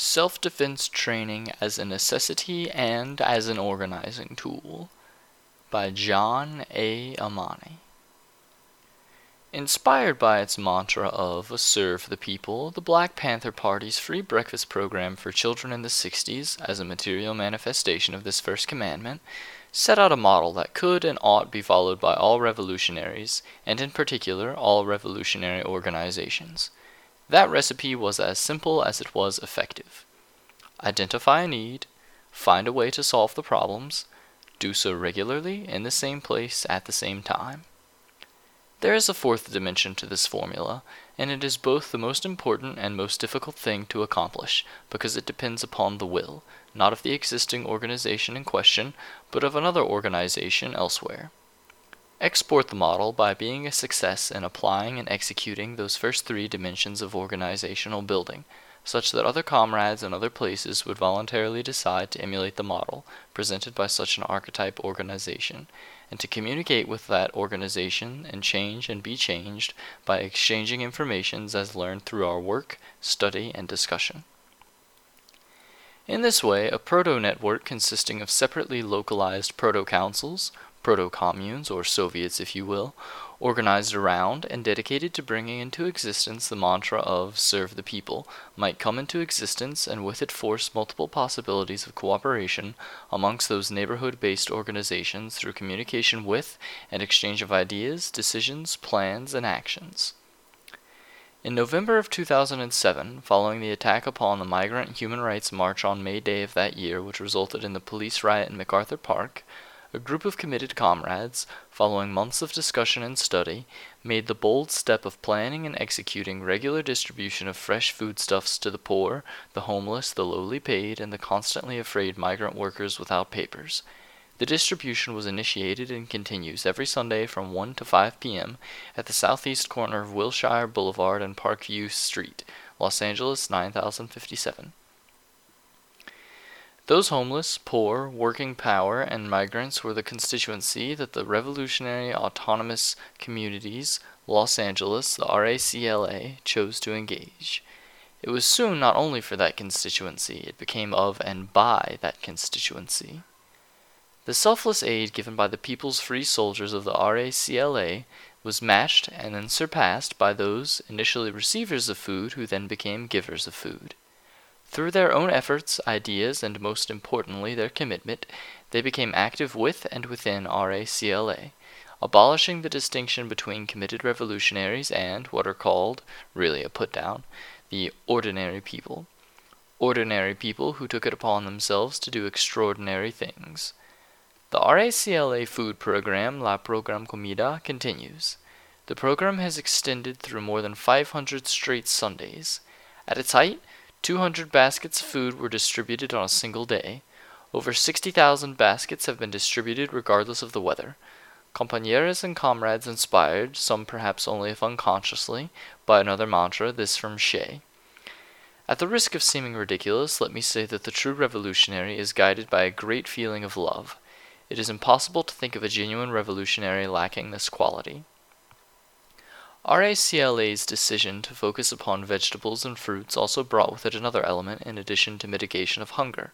Self Defense Training as a Necessity and as an Organizing Tool by John A. Imani. Inspired by its mantra of Serve the People, the Black Panther Party's free breakfast program for children in the 60s, as a material manifestation of this first commandment, set out a model that could and ought be followed by all revolutionaries, and in particular all revolutionary organizations. That recipe was as simple as it was effective. Identify a need, find a way to solve the problems, do so regularly in the same place at the same time. There is a fourth dimension to this formula, and it is both the most important and most difficult thing to accomplish, because it depends upon the will, not of the existing organization in question, but of another organization elsewhere. Export the model by being a success in applying and executing those first three dimensions of organizational building, such that other comrades in other places would voluntarily decide to emulate the model presented by such an archetype organization, and to communicate with that organization and change and be changed by exchanging informations as learned through our work, study, and discussion. In this way, a proto network consisting of separately localized proto councils proto communes, or Soviets if you will, organized around and dedicated to bringing into existence the mantra of serve the people, might come into existence and with it force multiple possibilities of cooperation amongst those neighborhood based organizations through communication with and exchange of ideas, decisions, plans, and actions. In November of 2007, following the attack upon the Migrant Human Rights March on May Day of that year, which resulted in the police riot in MacArthur Park, a group of committed comrades, following months of discussion and study, made the bold step of planning and executing regular distribution of fresh foodstuffs to the poor, the homeless, the lowly paid, and the constantly afraid migrant workers without papers. The distribution was initiated and continues every Sunday from 1 to 5 p.m. at the southeast corner of Wilshire Boulevard and Parkview Street, Los Angeles 9057. Those homeless, poor, working poor, and migrants were the constituency that the Revolutionary Autonomous Communities, Los Angeles, the RACLA, chose to engage. It was soon not only for that constituency, it became of and by that constituency. The selfless aid given by the People's Free Soldiers of the RACLA was matched and then surpassed by those initially receivers of food who then became givers of food. Through their own efforts, ideas, and most importantly their commitment, they became active with and within RACLA, abolishing the distinction between committed revolutionaries and what are called, really a put down, the ordinary people. Ordinary people who took it upon themselves to do extraordinary things. The RACLA food program, La Program Comida, continues. The program has extended through more than 500 straight Sundays. At its height, 200 baskets of food were distributed on a single day. Over 60,000 baskets have been distributed regardless of the weather. Compañeros and comrades inspired, some perhaps only if unconsciously, by another mantra, this from Che. At the risk of seeming ridiculous, let me say that the true revolutionary is guided by a great feeling of love. It is impossible to think of a genuine revolutionary lacking this quality. RACLA's decision to focus upon vegetables and fruits also brought with it another element in addition to mitigation of hunger.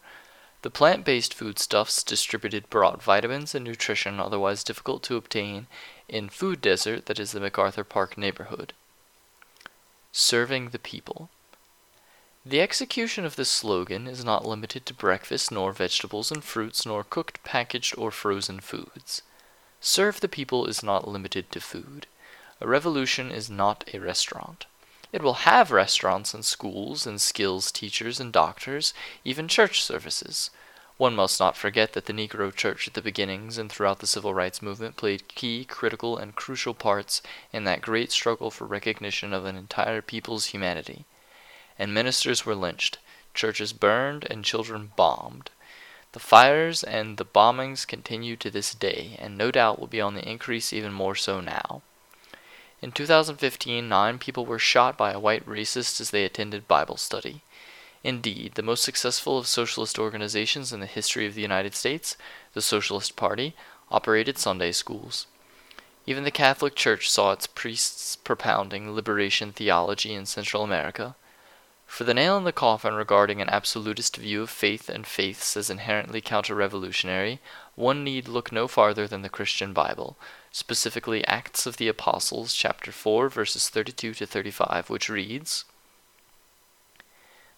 The plant based foodstuffs distributed brought vitamins and nutrition otherwise difficult to obtain in food desert that is the MacArthur Park neighborhood. Serving the people. The execution of this slogan is not limited to breakfast, nor vegetables and fruits, nor cooked, packaged, or frozen foods. Serve the people is not limited to food. A revolution is not a restaurant. It will have restaurants and schools and skills teachers and doctors, even church services. One must not forget that the Negro Church at the beginnings and throughout the Civil Rights Movement played key, critical, and crucial parts in that great struggle for recognition of an entire people's humanity. And ministers were lynched, churches burned, and children bombed. The fires and the bombings continue to this day, and no doubt will be on the increase even more so now. In 2015, nine people were shot by a white racist as they attended Bible study. Indeed, the most successful of socialist organizations in the history of the United States, the Socialist Party, operated Sunday schools. Even the Catholic Church saw its priests propounding liberation theology in Central America. For the nail in the coffin regarding an absolutist view of faith and faiths as inherently counter revolutionary, one need look no farther than the Christian Bible, specifically Acts of the Apostles, chapter 4, verses 32 to 35, which reads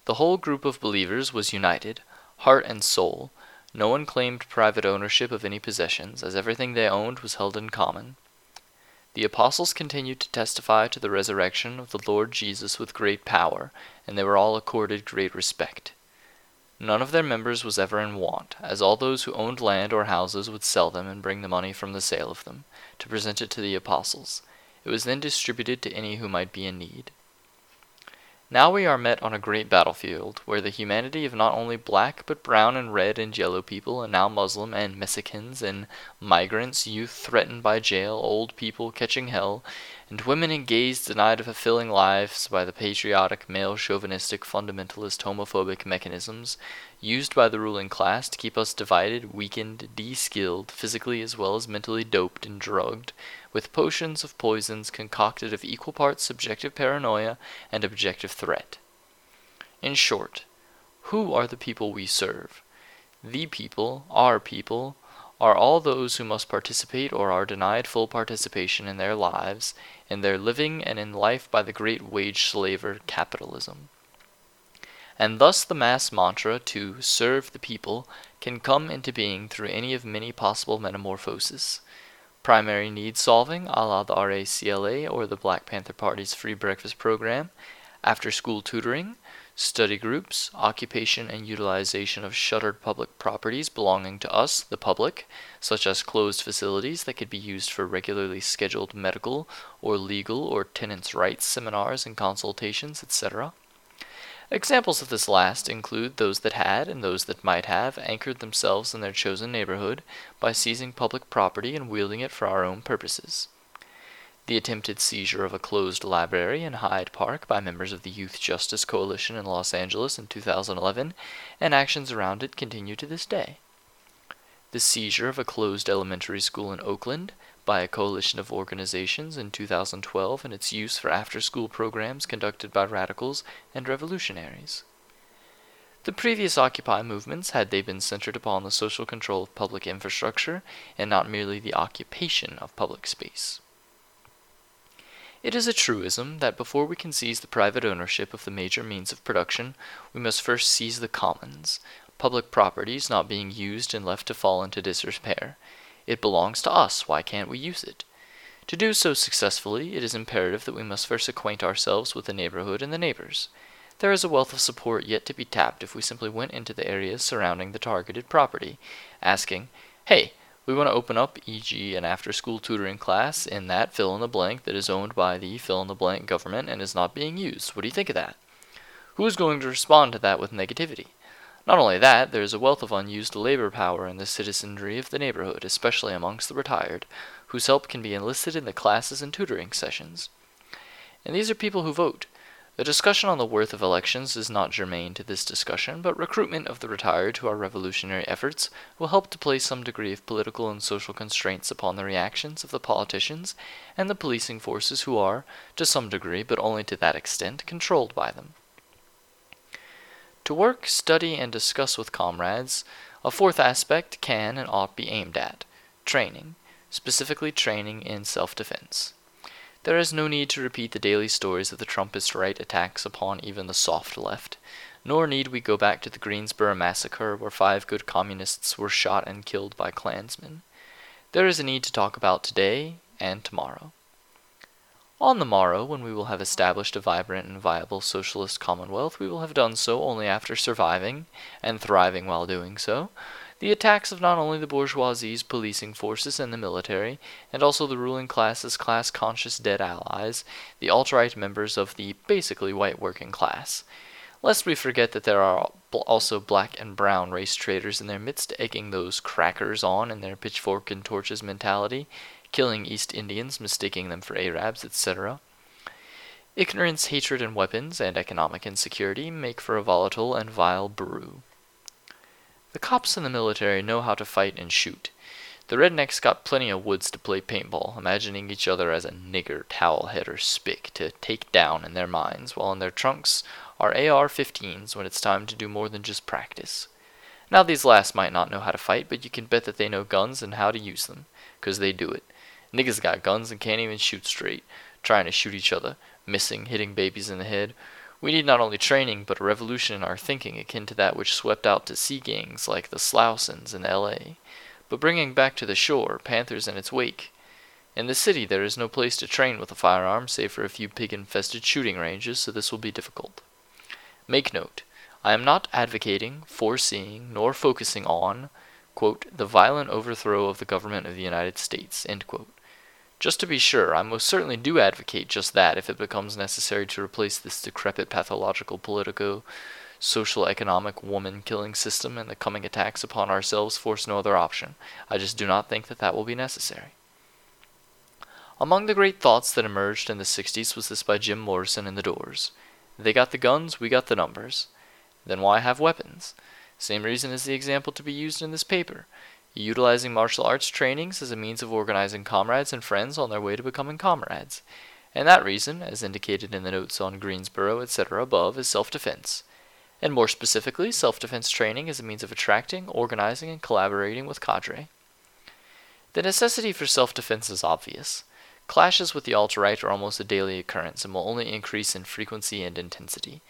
The whole group of believers was united, heart and soul. No one claimed private ownership of any possessions, as everything they owned was held in common. The apostles continued to testify to the resurrection of the Lord Jesus with great power, and they were all accorded great respect. None of their members was ever in want, as all those who owned land or houses would sell them and bring the money from the sale of them, to present it to the apostles. It was then distributed to any who might be in need. Now we are met on a great battlefield, where the humanity of not only black, but brown and red and yellow people, and now Muslim and Mexicans and migrants, youth threatened by jail, old people catching hell, and women and gays denied fulfilling lives by the patriotic, male chauvinistic, fundamentalist, homophobic mechanisms used by the ruling class to keep us divided, weakened, de-skilled, physically as well as mentally doped and drugged, with potions of poisons concocted of equal parts subjective paranoia and objective threat. In short, who are the people we serve? The people, our people, are all those who must participate or are denied full participation in their lives, in their living and in life by the great wage slaver capitalism. And thus the mass mantra to serve the people can come into being through any of many possible metamorphoses primary need solving, a la the RACLA or the Black Panther Party's free breakfast program, after school tutoring, study groups, occupation and utilization of shuttered public properties belonging to us, the public, such as closed facilities that could be used for regularly scheduled medical or legal or tenants' rights seminars and consultations, etc. Examples of this last include those that had and those that might have anchored themselves in their chosen neighborhood by seizing public property and wielding it for our own purposes. The attempted seizure of a closed library in Hyde Park by members of the Youth Justice Coalition in Los Angeles in 2011 and actions around it continue to this day. The seizure of a closed elementary school in Oakland by a coalition of organizations in 2012 and its use for after school programs conducted by radicals and revolutionaries. The previous Occupy movements, had they been centered upon the social control of public infrastructure and not merely the occupation of public space. It is a truism that before we can seize the private ownership of the major means of production, we must first seize the commons, public properties not being used and left to fall into disrepair, it belongs to us, why can't we use it? To do so successfully, it is imperative that we must first acquaint ourselves with the neighborhood and the neighbors. There is a wealth of support yet to be tapped if we simply went into the areas surrounding the targeted property, asking, hey, we want to open up, e.g., an after school tutoring class in that fill in the blank that is owned by the fill in the blank government and is not being used. What do you think of that? Who is going to respond to that with negativity? Not only that, there is a wealth of unused labor power in the citizenry of the neighborhood, especially amongst the retired, whose help can be enlisted in the classes and tutoring sessions. And these are people who vote. The discussion on the worth of elections is not germane to this discussion, but recruitment of the retired to our revolutionary efforts will help to place some degree of political and social constraints upon the reactions of the politicians and the policing forces who are, to some degree, but only to that extent, controlled by them. To work, study, and discuss with comrades, a fourth aspect can and ought be aimed at training, specifically training in self defense. There is no need to repeat the daily stories of the Trumpist right attacks upon even the soft left, nor need we go back to the Greensboro massacre where five good communists were shot and killed by Klansmen. There is a need to talk about today and tomorrow. On the morrow, when we will have established a vibrant and viable socialist commonwealth, we will have done so only after surviving, and thriving while doing so, the attacks of not only the bourgeoisie's policing forces and the military, and also the ruling class's class conscious dead allies, the alt right members of the basically white working class. Lest we forget that there are also black and brown race traitors in their midst, egging those crackers on in their pitchfork and torches mentality, killing East Indians, mistaking them for Arabs, etc. Ignorance, hatred, and weapons, and economic insecurity make for a volatile and vile brew. The cops in the military know how to fight and shoot. The rednecks got plenty of woods to play paintball, imagining each other as a nigger, towelhead, or spick to take down in their minds, while in their trunks are AR 15s when it's time to do more than just practice. Now, these last might not know how to fight, but you can bet that they know guns and how to use them, 'cause they do it. Niggas got guns and can't even shoot straight, trying to shoot each other, missing, hitting babies in the head. We need not only training, but a revolution in our thinking akin to that which swept out to sea gangs like the Slausons in L.A., but bringing back to the shore panthers in its wake. In the city, there is no place to train with a firearm save for a few pig infested shooting ranges, so this will be difficult. Make note, I am not advocating, foreseeing, nor focusing on, quote, the violent overthrow of the government of the United States, end quote. Just to be sure, I most certainly do advocate just that if it becomes necessary to replace this decrepit pathological politico social economic woman killing system and the coming attacks upon ourselves force no other option. I just do not think that that will be necessary. Among the great thoughts that emerged in the 60s was this by Jim Morrison in The Doors. They got the guns, we got the numbers. Then why have weapons? Same reason as the example to be used in this paper. Utilizing martial arts trainings as a means of organizing comrades and friends on their way to becoming comrades. And that reason, as indicated in the notes on Greensboro, etc., above, is self defense. And more specifically, self defense training as a means of attracting, organizing, and collaborating with cadre. The necessity for self defense is obvious. Clashes with the alt-right are almost a daily occurrence and will only increase in frequency and intensity.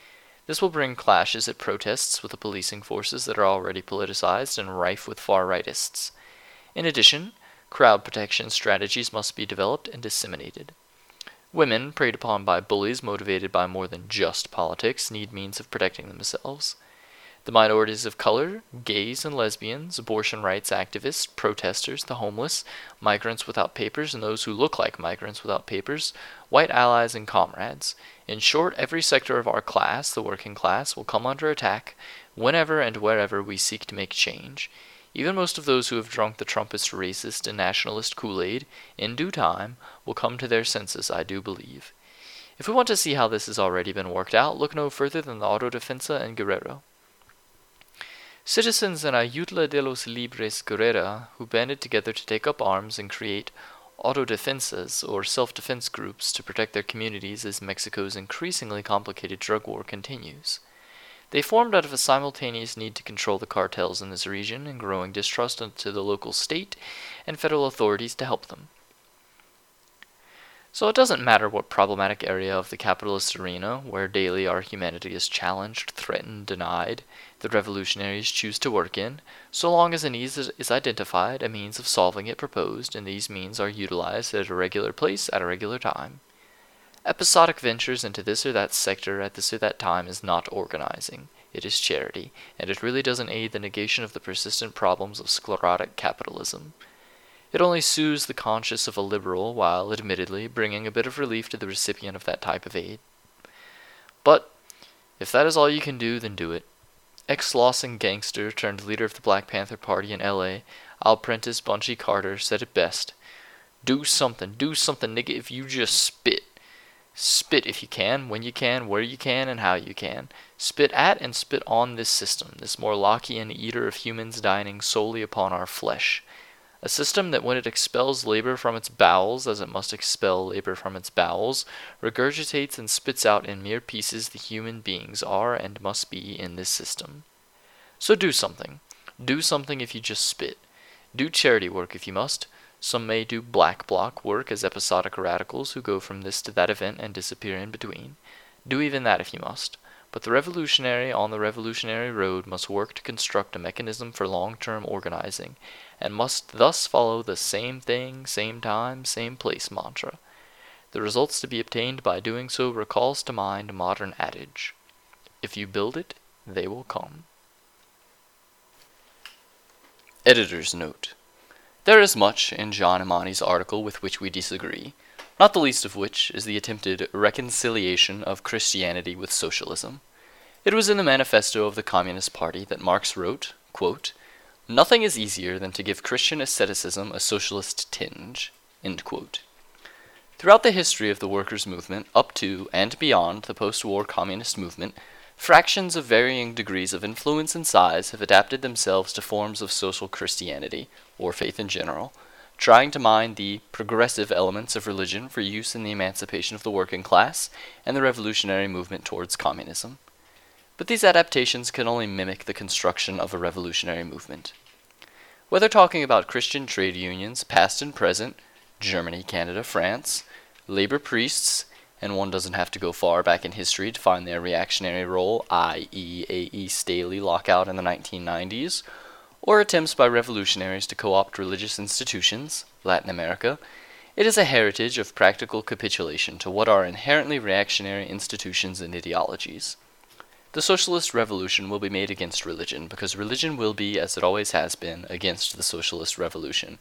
This will bring clashes at protests with the policing forces that are already politicized and rife with far-rightists. In addition, crowd protection strategies must be developed and disseminated. Women, preyed upon by bullies motivated by more than just politics, need means of protecting themselves. The minorities of color, gays and lesbians, abortion rights activists, protesters, the homeless, migrants without papers, and those who look like migrants without papers, white allies and comrades. In short, every sector of our class, the working class, will come under attack whenever and wherever we seek to make change. Even most of those who have drunk the Trumpist racist and nationalist Kool Aid, in due time, will come to their senses, I do believe. If we want to see how this has already been worked out, look no further than the Autodefensa and Guerrero. Citizens in Ayutla de los Libres Guerrero who banded together to take up arms and create auto autodefensas or self-defense groups to protect their communities as Mexico's increasingly complicated drug war continues. They formed out of a simultaneous need to control the cartels in this region and growing distrust into the local state and federal authorities to help them. So it doesn't matter what problematic area of the capitalist arena, where daily our humanity is challenged, threatened, denied, the revolutionaries choose to work in, so long as a need is identified, a means of solving it proposed, and these means are utilized at a regular place at a regular time. Episodic ventures into this or that sector at this or that time is not organizing. It is charity, and it really doesn't aid the negation of the persistent problems of sclerotic capitalism. It only soothes the conscience of a liberal while, admittedly, bringing a bit of relief to the recipient of that type of aid. But if that is all you can do, then do it. Ex Slauson gangster turned leader of the Black Panther Party in LA, Alprentice Bunchy Carter, said it best. Do something, do something, nigga, if you just spit. Spit if you can, when you can, where you can, and how you can. Spit at and spit on this system, this Morlockian eater of humans dining solely upon our flesh. A system that when it expels labor from its bowels, as it must expel labor from its bowels, regurgitates and spits out in mere pieces the human beings are and must be in this system. So do something. Do something if you just spit. Do charity work if you must. Some may do black block work as episodic radicals who go from this to that event and disappear in between. Do even that if you must. But the revolutionary on the revolutionary road must work to construct a mechanism for long term organizing, and must thus follow the same thing, same time, same place mantra. The results to be obtained by doing so recalls to mind a modern adage If you build it, they will come. Editor's Note There is much in John Imani's article with which we disagree, not the least of which is the attempted reconciliation of Christianity with socialism. It was in the manifesto of the Communist Party that Marx wrote, quote, Nothing is easier than to give Christian asceticism a socialist tinge. Throughout the history of the workers' movement, up to and beyond the post war communist movement, fractions of varying degrees of influence and size have adapted themselves to forms of social Christianity, or faith in general, trying to mine the progressive elements of religion for use in the emancipation of the working class and the revolutionary movement towards communism. but these adaptations can only mimic the construction of a revolutionary movement. Whether talking about Christian trade unions, past and present, Germany, Canada, France, labor priests, and one doesn't have to go far back in history to find their reactionary role, i.e., A.E. Staley lockout in the 1990s, or attempts by revolutionaries to co opt religious institutions, Latin America, it is a heritage of practical capitulation to what are inherently reactionary institutions and ideologies. The socialist revolution will be made against religion, because religion will be, as it always has been, against the socialist revolution,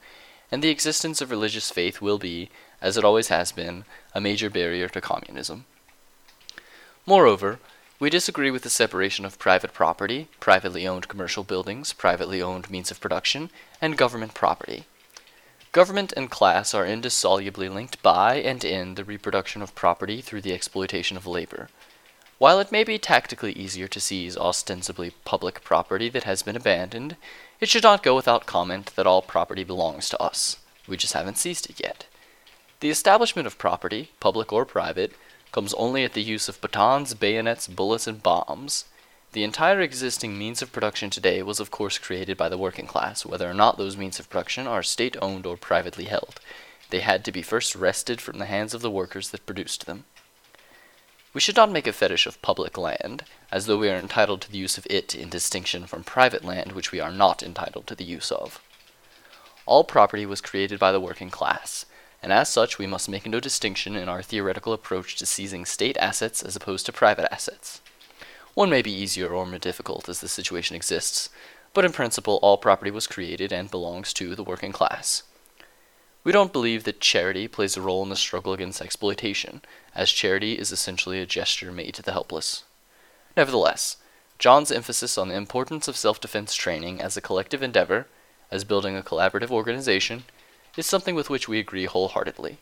and the existence of religious faith will be, as it always has been, a major barrier to communism. Moreover, we disagree with the separation of private property, privately owned commercial buildings, privately owned means of production, and government property. Government and class are indissolubly linked by and in the reproduction of property through the exploitation of labor. While it may be tactically easier to seize ostensibly public property that has been abandoned, it should not go without comment that all property belongs to us. We just haven't seized it yet. The establishment of property, public or private, comes only at the use of batons, bayonets, bullets, and bombs. The entire existing means of production today was of course created by the working class, whether or not those means of production are state owned or privately held. They had to be first wrested from the hands of the workers that produced them. We should not make a fetish of public land, as though we are entitled to the use of it in distinction from private land which we are not entitled to the use of. All property was created by the working class, and as such we must make no distinction in our theoretical approach to seizing state assets as opposed to private assets. One may be easier or more difficult as the situation exists, but in principle all property was created and belongs to the working class. We don't believe that charity plays a role in the struggle against exploitation, as charity is essentially a gesture made to the helpless. Nevertheless, John's emphasis on the importance of self defense training as a collective endeavor, as building a collaborative organization, is something with which we agree wholeheartedly.